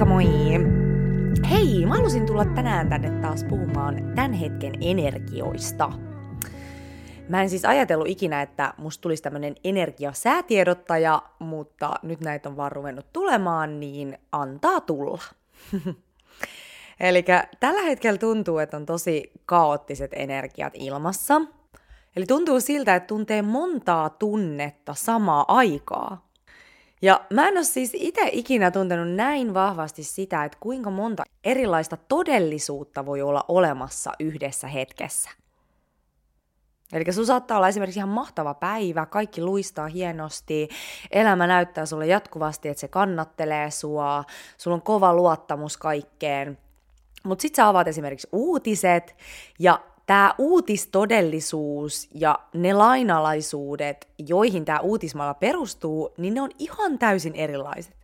Moikka moi! Hei, mä halusin tulla tänään tänne taas puhumaan tämän hetken energioista. Mä en siis ajatellut ikinä, että musta tulisi tämmönen energiasäätiedottaja, mutta nyt näitä on vaan ruvennut tulemaan, niin antaa tulla. Eli tällä hetkellä tuntuu, että on tosi kaoottiset energiat ilmassa. Eli tuntuu siltä, että tuntee montaa tunnetta samaa aikaa. Ja mä en ole siis itse ikinä tuntenut näin vahvasti sitä, että kuinka monta erilaista todellisuutta voi olla olemassa yhdessä hetkessä. Eli sun saattaa olla esimerkiksi ihan mahtava päivä, kaikki luistaa hienosti, elämä näyttää sulle jatkuvasti, että se kannattelee sua, sulla on kova luottamus kaikkeen. Mutta sit sä avaat esimerkiksi uutiset, ja tämä uutistodellisuus ja ne lainalaisuudet, joihin tämä uutismalla perustuu, niin ne on ihan täysin erilaiset.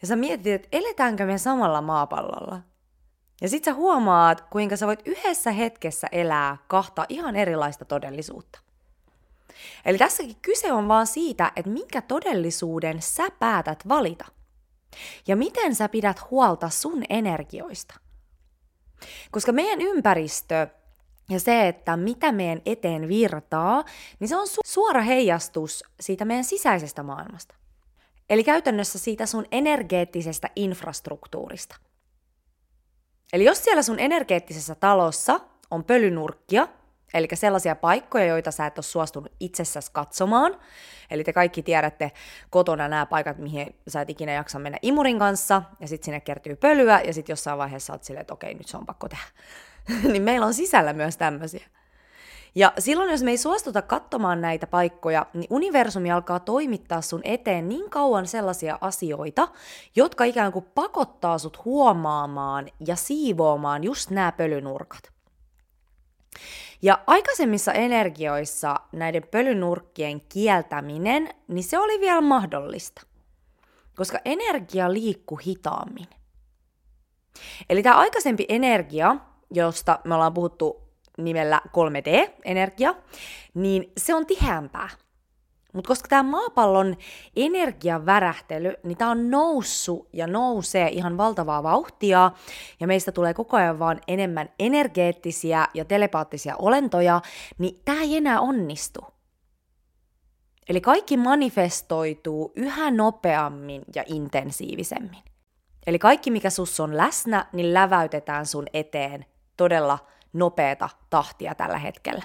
Ja sä mietit, että eletäänkö me samalla maapallolla? Ja sit sä huomaat, kuinka sä voit yhdessä hetkessä elää kahta ihan erilaista todellisuutta. Eli tässäkin kyse on vaan siitä, että minkä todellisuuden sä päätät valita. Ja miten sä pidät huolta sun energioista. Koska meidän ympäristö ja se, että mitä meidän eteen virtaa, niin se on su- suora heijastus siitä meidän sisäisestä maailmasta. Eli käytännössä siitä sun energeettisestä infrastruktuurista. Eli jos siellä sun energeettisessä talossa on pölynurkkia, eli sellaisia paikkoja, joita sä et ole suostunut itsessäsi katsomaan, eli te kaikki tiedätte kotona nämä paikat, mihin sä et ikinä jaksa mennä imurin kanssa, ja sitten sinne kertyy pölyä, ja sitten jossain vaiheessa oot silleen, että okei, nyt se on pakko tehdä. niin meillä on sisällä myös tämmöisiä. Ja silloin, jos me ei suostuta katsomaan näitä paikkoja, niin universumi alkaa toimittaa sun eteen niin kauan sellaisia asioita, jotka ikään kuin pakottaa sut huomaamaan ja siivoamaan just nämä pölynurkat. Ja aikaisemmissa energioissa näiden pölynurkkien kieltäminen, niin se oli vielä mahdollista, koska energia liikkuu hitaammin. Eli tämä aikaisempi energia, josta me ollaan puhuttu nimellä 3D-energia, niin se on tiheämpää. Mutta koska tämä maapallon energiavärähtely, niin tämä on noussut ja nousee ihan valtavaa vauhtia, ja meistä tulee koko ajan vaan enemmän energeettisiä ja telepaattisia olentoja, niin tämä ei enää onnistu. Eli kaikki manifestoituu yhä nopeammin ja intensiivisemmin. Eli kaikki, mikä sus on läsnä, niin läväytetään sun eteen todella nopeata tahtia tällä hetkellä.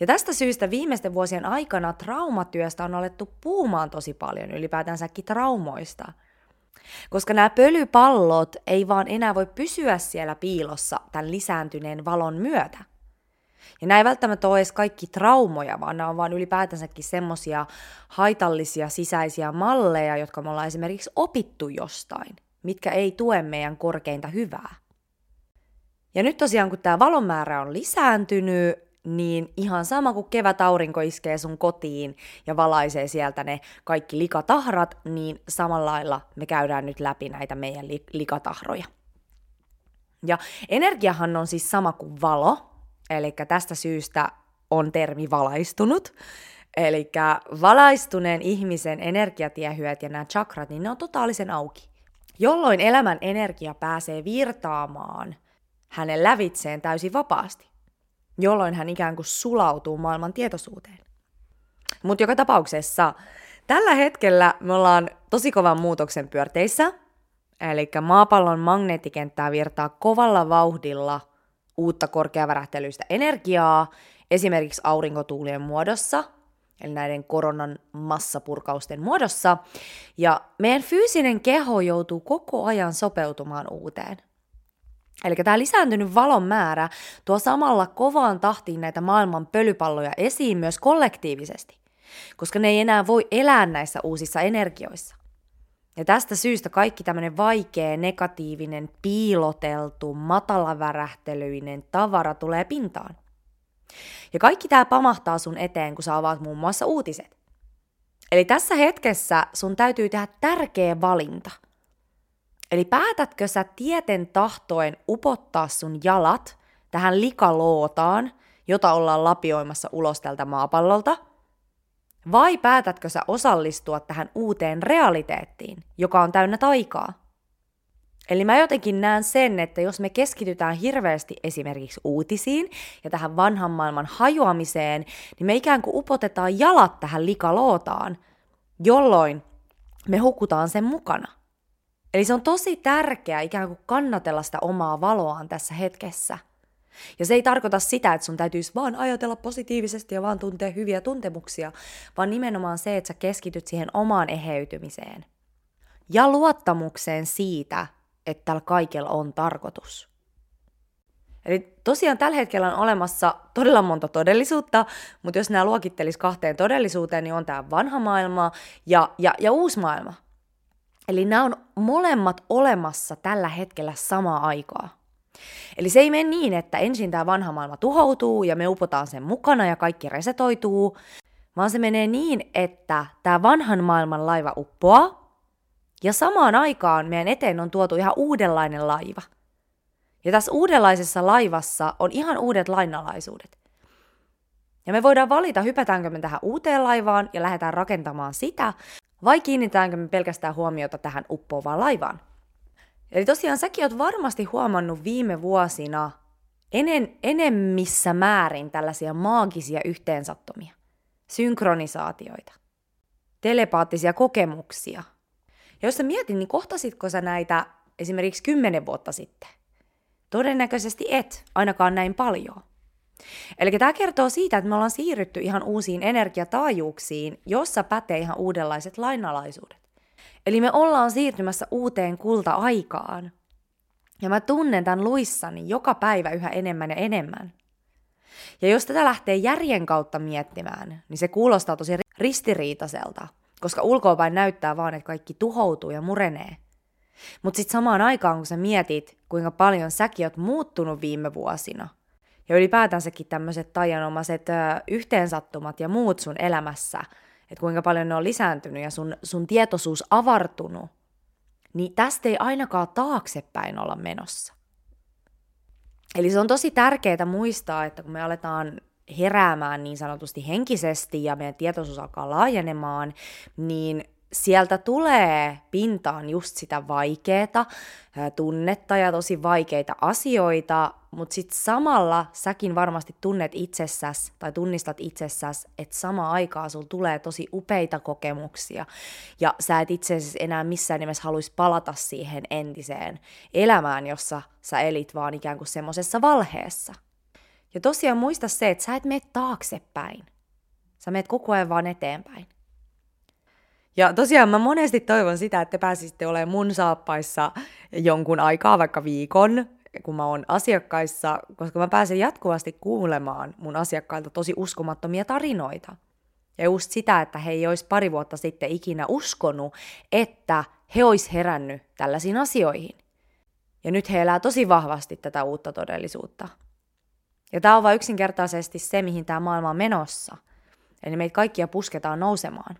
Ja tästä syystä viimeisten vuosien aikana traumatyöstä on alettu puhumaan tosi paljon ylipäätänsäkin traumoista. Koska nämä pölypallot ei vaan enää voi pysyä siellä piilossa tämän lisääntyneen valon myötä. Ja ei välttämättä ole edes kaikki traumoja, vaan nämä on vaan ylipäätänsäkin semmoisia haitallisia sisäisiä malleja, jotka me ollaan esimerkiksi opittu jostain, mitkä ei tue meidän korkeinta hyvää. Ja nyt tosiaan, kun tämä valon määrä on lisääntynyt, niin ihan sama kuin kevät aurinko iskee sun kotiin ja valaisee sieltä ne kaikki likatahrat, niin samalla lailla me käydään nyt läpi näitä meidän li- likatahroja. Ja energiahan on siis sama kuin valo, eli tästä syystä on termi valaistunut. Eli valaistuneen ihmisen energiatiehyöt ja nämä chakrat, niin ne on totaalisen auki. Jolloin elämän energia pääsee virtaamaan – hänen lävitseen täysin vapaasti, jolloin hän ikään kuin sulautuu maailman tietoisuuteen. Mutta joka tapauksessa tällä hetkellä me ollaan tosi kovan muutoksen pyörteissä, eli maapallon magneettikenttää virtaa kovalla vauhdilla uutta korkeavärähtelyistä energiaa, esimerkiksi aurinkotuulien muodossa, eli näiden koronan massapurkausten muodossa, ja meidän fyysinen keho joutuu koko ajan sopeutumaan uuteen. Eli tämä lisääntynyt valon määrä tuo samalla kovaan tahtiin näitä maailman pölypalloja esiin myös kollektiivisesti, koska ne ei enää voi elää näissä uusissa energioissa. Ja tästä syystä kaikki tämmöinen vaikea, negatiivinen, piiloteltu, matalavärähtelyinen tavara tulee pintaan. Ja kaikki tämä pamahtaa sun eteen, kun sä avaat muun muassa uutiset. Eli tässä hetkessä sun täytyy tehdä tärkeä valinta – Eli päätätkö sä tieten tahtoen upottaa sun jalat tähän likalootaan, jota ollaan lapioimassa ulos tältä maapallolta? Vai päätätkö sä osallistua tähän uuteen realiteettiin, joka on täynnä taikaa? Eli mä jotenkin näen sen, että jos me keskitytään hirveästi esimerkiksi uutisiin ja tähän vanhan maailman hajoamiseen, niin me ikään kuin upotetaan jalat tähän likalootaan, jolloin me hukutaan sen mukana. Eli se on tosi tärkeää ikään kuin kannatella sitä omaa valoaan tässä hetkessä. Ja se ei tarkoita sitä, että sun täytyisi vaan ajatella positiivisesti ja vaan tuntea hyviä tuntemuksia, vaan nimenomaan se, että sä keskityt siihen omaan eheytymiseen. Ja luottamukseen siitä, että tällä kaikella on tarkoitus. Eli tosiaan tällä hetkellä on olemassa todella monta todellisuutta, mutta jos nämä luokittelisi kahteen todellisuuteen, niin on tämä vanha maailma ja, ja, ja uusi maailma. Eli nämä on molemmat olemassa tällä hetkellä samaa aikaa. Eli se ei mene niin, että ensin tämä vanha maailma tuhoutuu ja me upotaan sen mukana ja kaikki resetoituu, vaan se menee niin, että tämä vanhan maailman laiva uppoaa ja samaan aikaan meidän eteen on tuotu ihan uudenlainen laiva. Ja tässä uudenlaisessa laivassa on ihan uudet lainalaisuudet. Ja me voidaan valita, hypätäänkö me tähän uuteen laivaan ja lähdetään rakentamaan sitä, vai kiinnitäänkö me pelkästään huomiota tähän uppoavaan laivaan. Eli tosiaan säkin oot varmasti huomannut viime vuosina enen, enemmissä määrin tällaisia maagisia yhteensattomia, synkronisaatioita, telepaattisia kokemuksia. Ja jos sä mietit, niin kohtasitko sä näitä esimerkiksi kymmenen vuotta sitten? Todennäköisesti et, ainakaan näin paljon. Eli tämä kertoo siitä, että me ollaan siirrytty ihan uusiin energiataajuuksiin, jossa pätee ihan uudenlaiset lainalaisuudet. Eli me ollaan siirtymässä uuteen kulta-aikaan. Ja mä tunnen tämän luissani joka päivä yhä enemmän ja enemmän. Ja jos tätä lähtee järjen kautta miettimään, niin se kuulostaa tosi ristiriitaiselta, koska ulkoapäin näyttää vaan, että kaikki tuhoutuu ja murenee. Mutta sitten samaan aikaan, kun sä mietit, kuinka paljon säkin oot muuttunut viime vuosina, ja ylipäätänsäkin tämmöiset taianomaiset yhteensattumat ja muut sun elämässä – että kuinka paljon ne on lisääntynyt ja sun, sun tietoisuus avartunut, niin tästä ei ainakaan taaksepäin olla menossa. Eli se on tosi tärkeää muistaa, että kun me aletaan heräämään niin sanotusti henkisesti ja meidän tietoisuus alkaa laajenemaan, niin sieltä tulee pintaan just sitä vaikeeta tunnetta ja tosi vaikeita asioita, mutta sitten samalla säkin varmasti tunnet itsessäs tai tunnistat itsessäs, että sama aikaa sulla tulee tosi upeita kokemuksia ja sä et itse asiassa enää missään nimessä haluaisi palata siihen entiseen elämään, jossa sä elit vaan ikään kuin semmoisessa valheessa. Ja tosiaan muista se, että sä et mene taaksepäin. Sä meet koko ajan vaan eteenpäin. Ja tosiaan mä monesti toivon sitä, että te pääsisitte olemaan mun saappaissa jonkun aikaa, vaikka viikon, kun mä oon asiakkaissa, koska mä pääsen jatkuvasti kuulemaan mun asiakkailta tosi uskomattomia tarinoita. Ja just sitä, että he ei olisi pari vuotta sitten ikinä uskonut, että he olisi herännyt tällaisiin asioihin. Ja nyt he elää tosi vahvasti tätä uutta todellisuutta. Ja tämä on vain yksinkertaisesti se, mihin tämä maailma on menossa. Eli meitä kaikkia pusketaan nousemaan.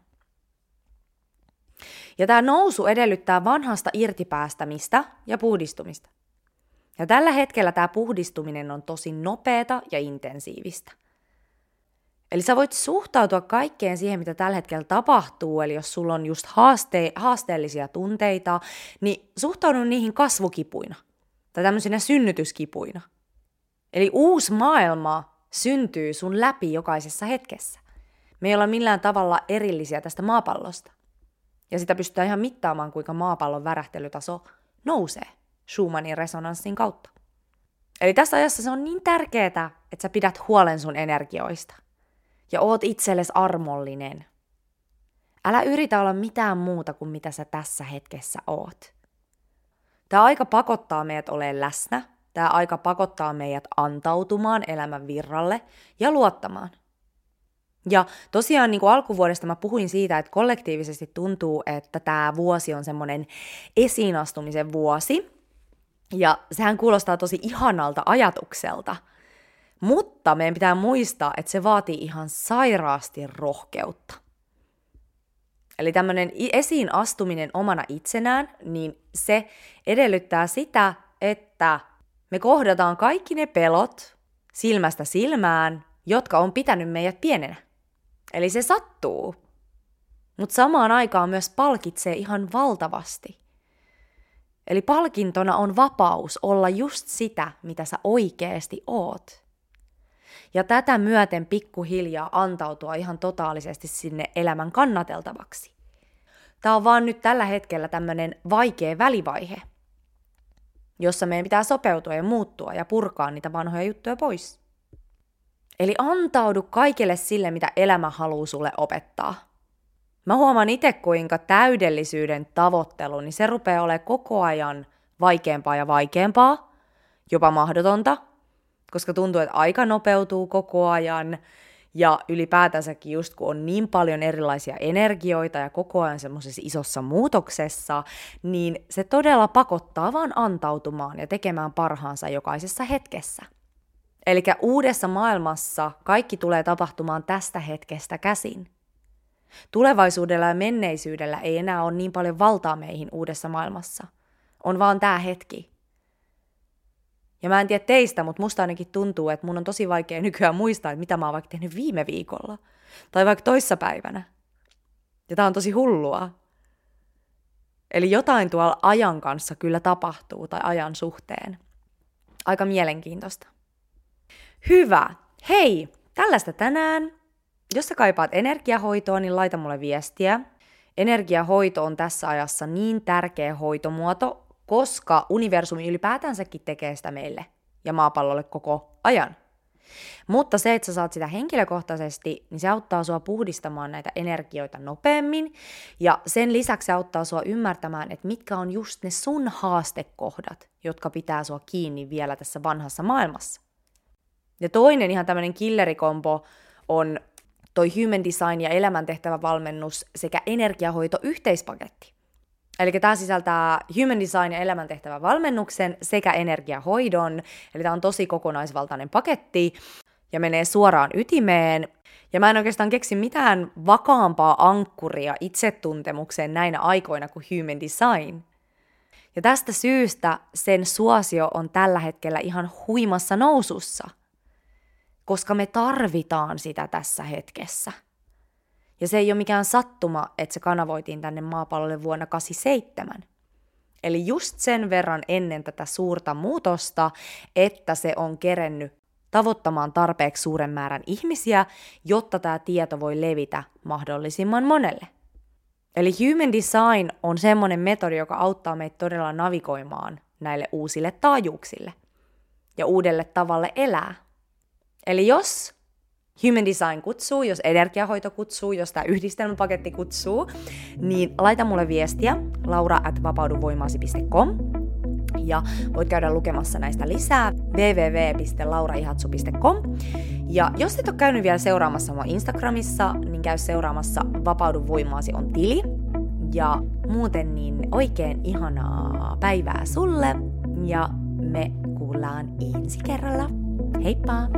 Ja tämä nousu edellyttää vanhasta irtipäästämistä ja puhdistumista. Ja tällä hetkellä tämä puhdistuminen on tosi nopeata ja intensiivistä. Eli sä voit suhtautua kaikkeen siihen, mitä tällä hetkellä tapahtuu, eli jos sulla on just haaste- haasteellisia tunteita, niin suhtaudu niihin kasvukipuina tai tämmöisinä synnytyskipuina. Eli uusi maailma syntyy sun läpi jokaisessa hetkessä. Me ei olla millään tavalla erillisiä tästä maapallosta. Ja sitä pystytään ihan mittaamaan, kuinka maapallon värähtelytaso nousee Schumannin resonanssin kautta. Eli tässä ajassa se on niin tärkeää, että sä pidät huolen sun energioista. Ja oot itsellesi armollinen. Älä yritä olla mitään muuta kuin mitä sä tässä hetkessä oot. Tämä aika pakottaa meidät olemaan läsnä. Tämä aika pakottaa meidät antautumaan elämän virralle ja luottamaan – ja tosiaan niin kuin alkuvuodesta mä puhuin siitä, että kollektiivisesti tuntuu, että tämä vuosi on semmoinen esiinastumisen vuosi. Ja sehän kuulostaa tosi ihanalta ajatukselta. Mutta meidän pitää muistaa, että se vaatii ihan sairaasti rohkeutta. Eli tämmöinen esiin astuminen omana itsenään, niin se edellyttää sitä, että me kohdataan kaikki ne pelot silmästä silmään, jotka on pitänyt meidät pienenä. Eli se sattuu. Mutta samaan aikaan myös palkitsee ihan valtavasti. Eli palkintona on vapaus olla just sitä, mitä sä oikeasti oot. Ja tätä myöten pikkuhiljaa antautua ihan totaalisesti sinne elämän kannateltavaksi. Tämä on vaan nyt tällä hetkellä tämmöinen vaikea välivaihe, jossa meidän pitää sopeutua ja muuttua ja purkaa niitä vanhoja juttuja pois. Eli antaudu kaikille sille, mitä elämä haluaa sulle opettaa. Mä huomaan itse, kuinka täydellisyyden tavoittelu, niin se rupeaa olemaan koko ajan vaikeampaa ja vaikeampaa, jopa mahdotonta, koska tuntuu, että aika nopeutuu koko ajan, ja ylipäätänsäkin just kun on niin paljon erilaisia energioita ja koko ajan semmoisessa isossa muutoksessa, niin se todella pakottaa vaan antautumaan ja tekemään parhaansa jokaisessa hetkessä. Eli uudessa maailmassa kaikki tulee tapahtumaan tästä hetkestä käsin. Tulevaisuudella ja menneisyydellä ei enää ole niin paljon valtaa meihin uudessa maailmassa. On vaan tämä hetki. Ja mä en tiedä teistä, mutta musta ainakin tuntuu, että mun on tosi vaikea nykyään muistaa, että mitä mä oon vaikka tehnyt viime viikolla. Tai vaikka toissapäivänä. Ja tää on tosi hullua. Eli jotain tuolla ajan kanssa kyllä tapahtuu, tai ajan suhteen. Aika mielenkiintoista. Hyvä. Hei, tällaista tänään. Jos sä kaipaat energiahoitoa, niin laita mulle viestiä. Energiahoito on tässä ajassa niin tärkeä hoitomuoto, koska universumi ylipäätänsäkin tekee sitä meille ja maapallolle koko ajan. Mutta se, että sä saat sitä henkilökohtaisesti, niin se auttaa sua puhdistamaan näitä energioita nopeammin. Ja sen lisäksi se auttaa sua ymmärtämään, että mitkä on just ne sun haastekohdat, jotka pitää sua kiinni vielä tässä vanhassa maailmassa. Ja toinen ihan tämmöinen killerikompo on toi Human Design ja elämäntehtävä valmennus sekä energiahoito yhteispaketti. Eli tämä sisältää Human Design ja elämäntehtävän valmennuksen sekä energiahoidon. Eli tämä on tosi kokonaisvaltainen paketti ja menee suoraan ytimeen. Ja mä en oikeastaan keksi mitään vakaampaa ankkuria itsetuntemukseen näinä aikoina kuin Human Design. Ja tästä syystä sen suosio on tällä hetkellä ihan huimassa nousussa, koska me tarvitaan sitä tässä hetkessä – ja se ei ole mikään sattuma, että se kanavoitiin tänne maapallolle vuonna 87. Eli just sen verran ennen tätä suurta muutosta, että se on kerennyt tavoittamaan tarpeeksi suuren määrän ihmisiä, jotta tämä tieto voi levitä mahdollisimman monelle. Eli human design on semmoinen metodi, joka auttaa meitä todella navigoimaan näille uusille taajuuksille ja uudelle tavalle elää. Eli jos Human Design kutsuu, jos energiahoito kutsuu, jos tämä yhdistelmäpaketti kutsuu, niin laita mulle viestiä laura at vapauduvoimasi.com ja voit käydä lukemassa näistä lisää www.lauraihatsu.com. Ja jos et ole käynyt vielä seuraamassa mua Instagramissa, niin käy seuraamassa Vapaudu voimaasi on tili. Ja muuten niin oikein ihanaa päivää sulle ja me kuullaan ensi kerralla. Heippa!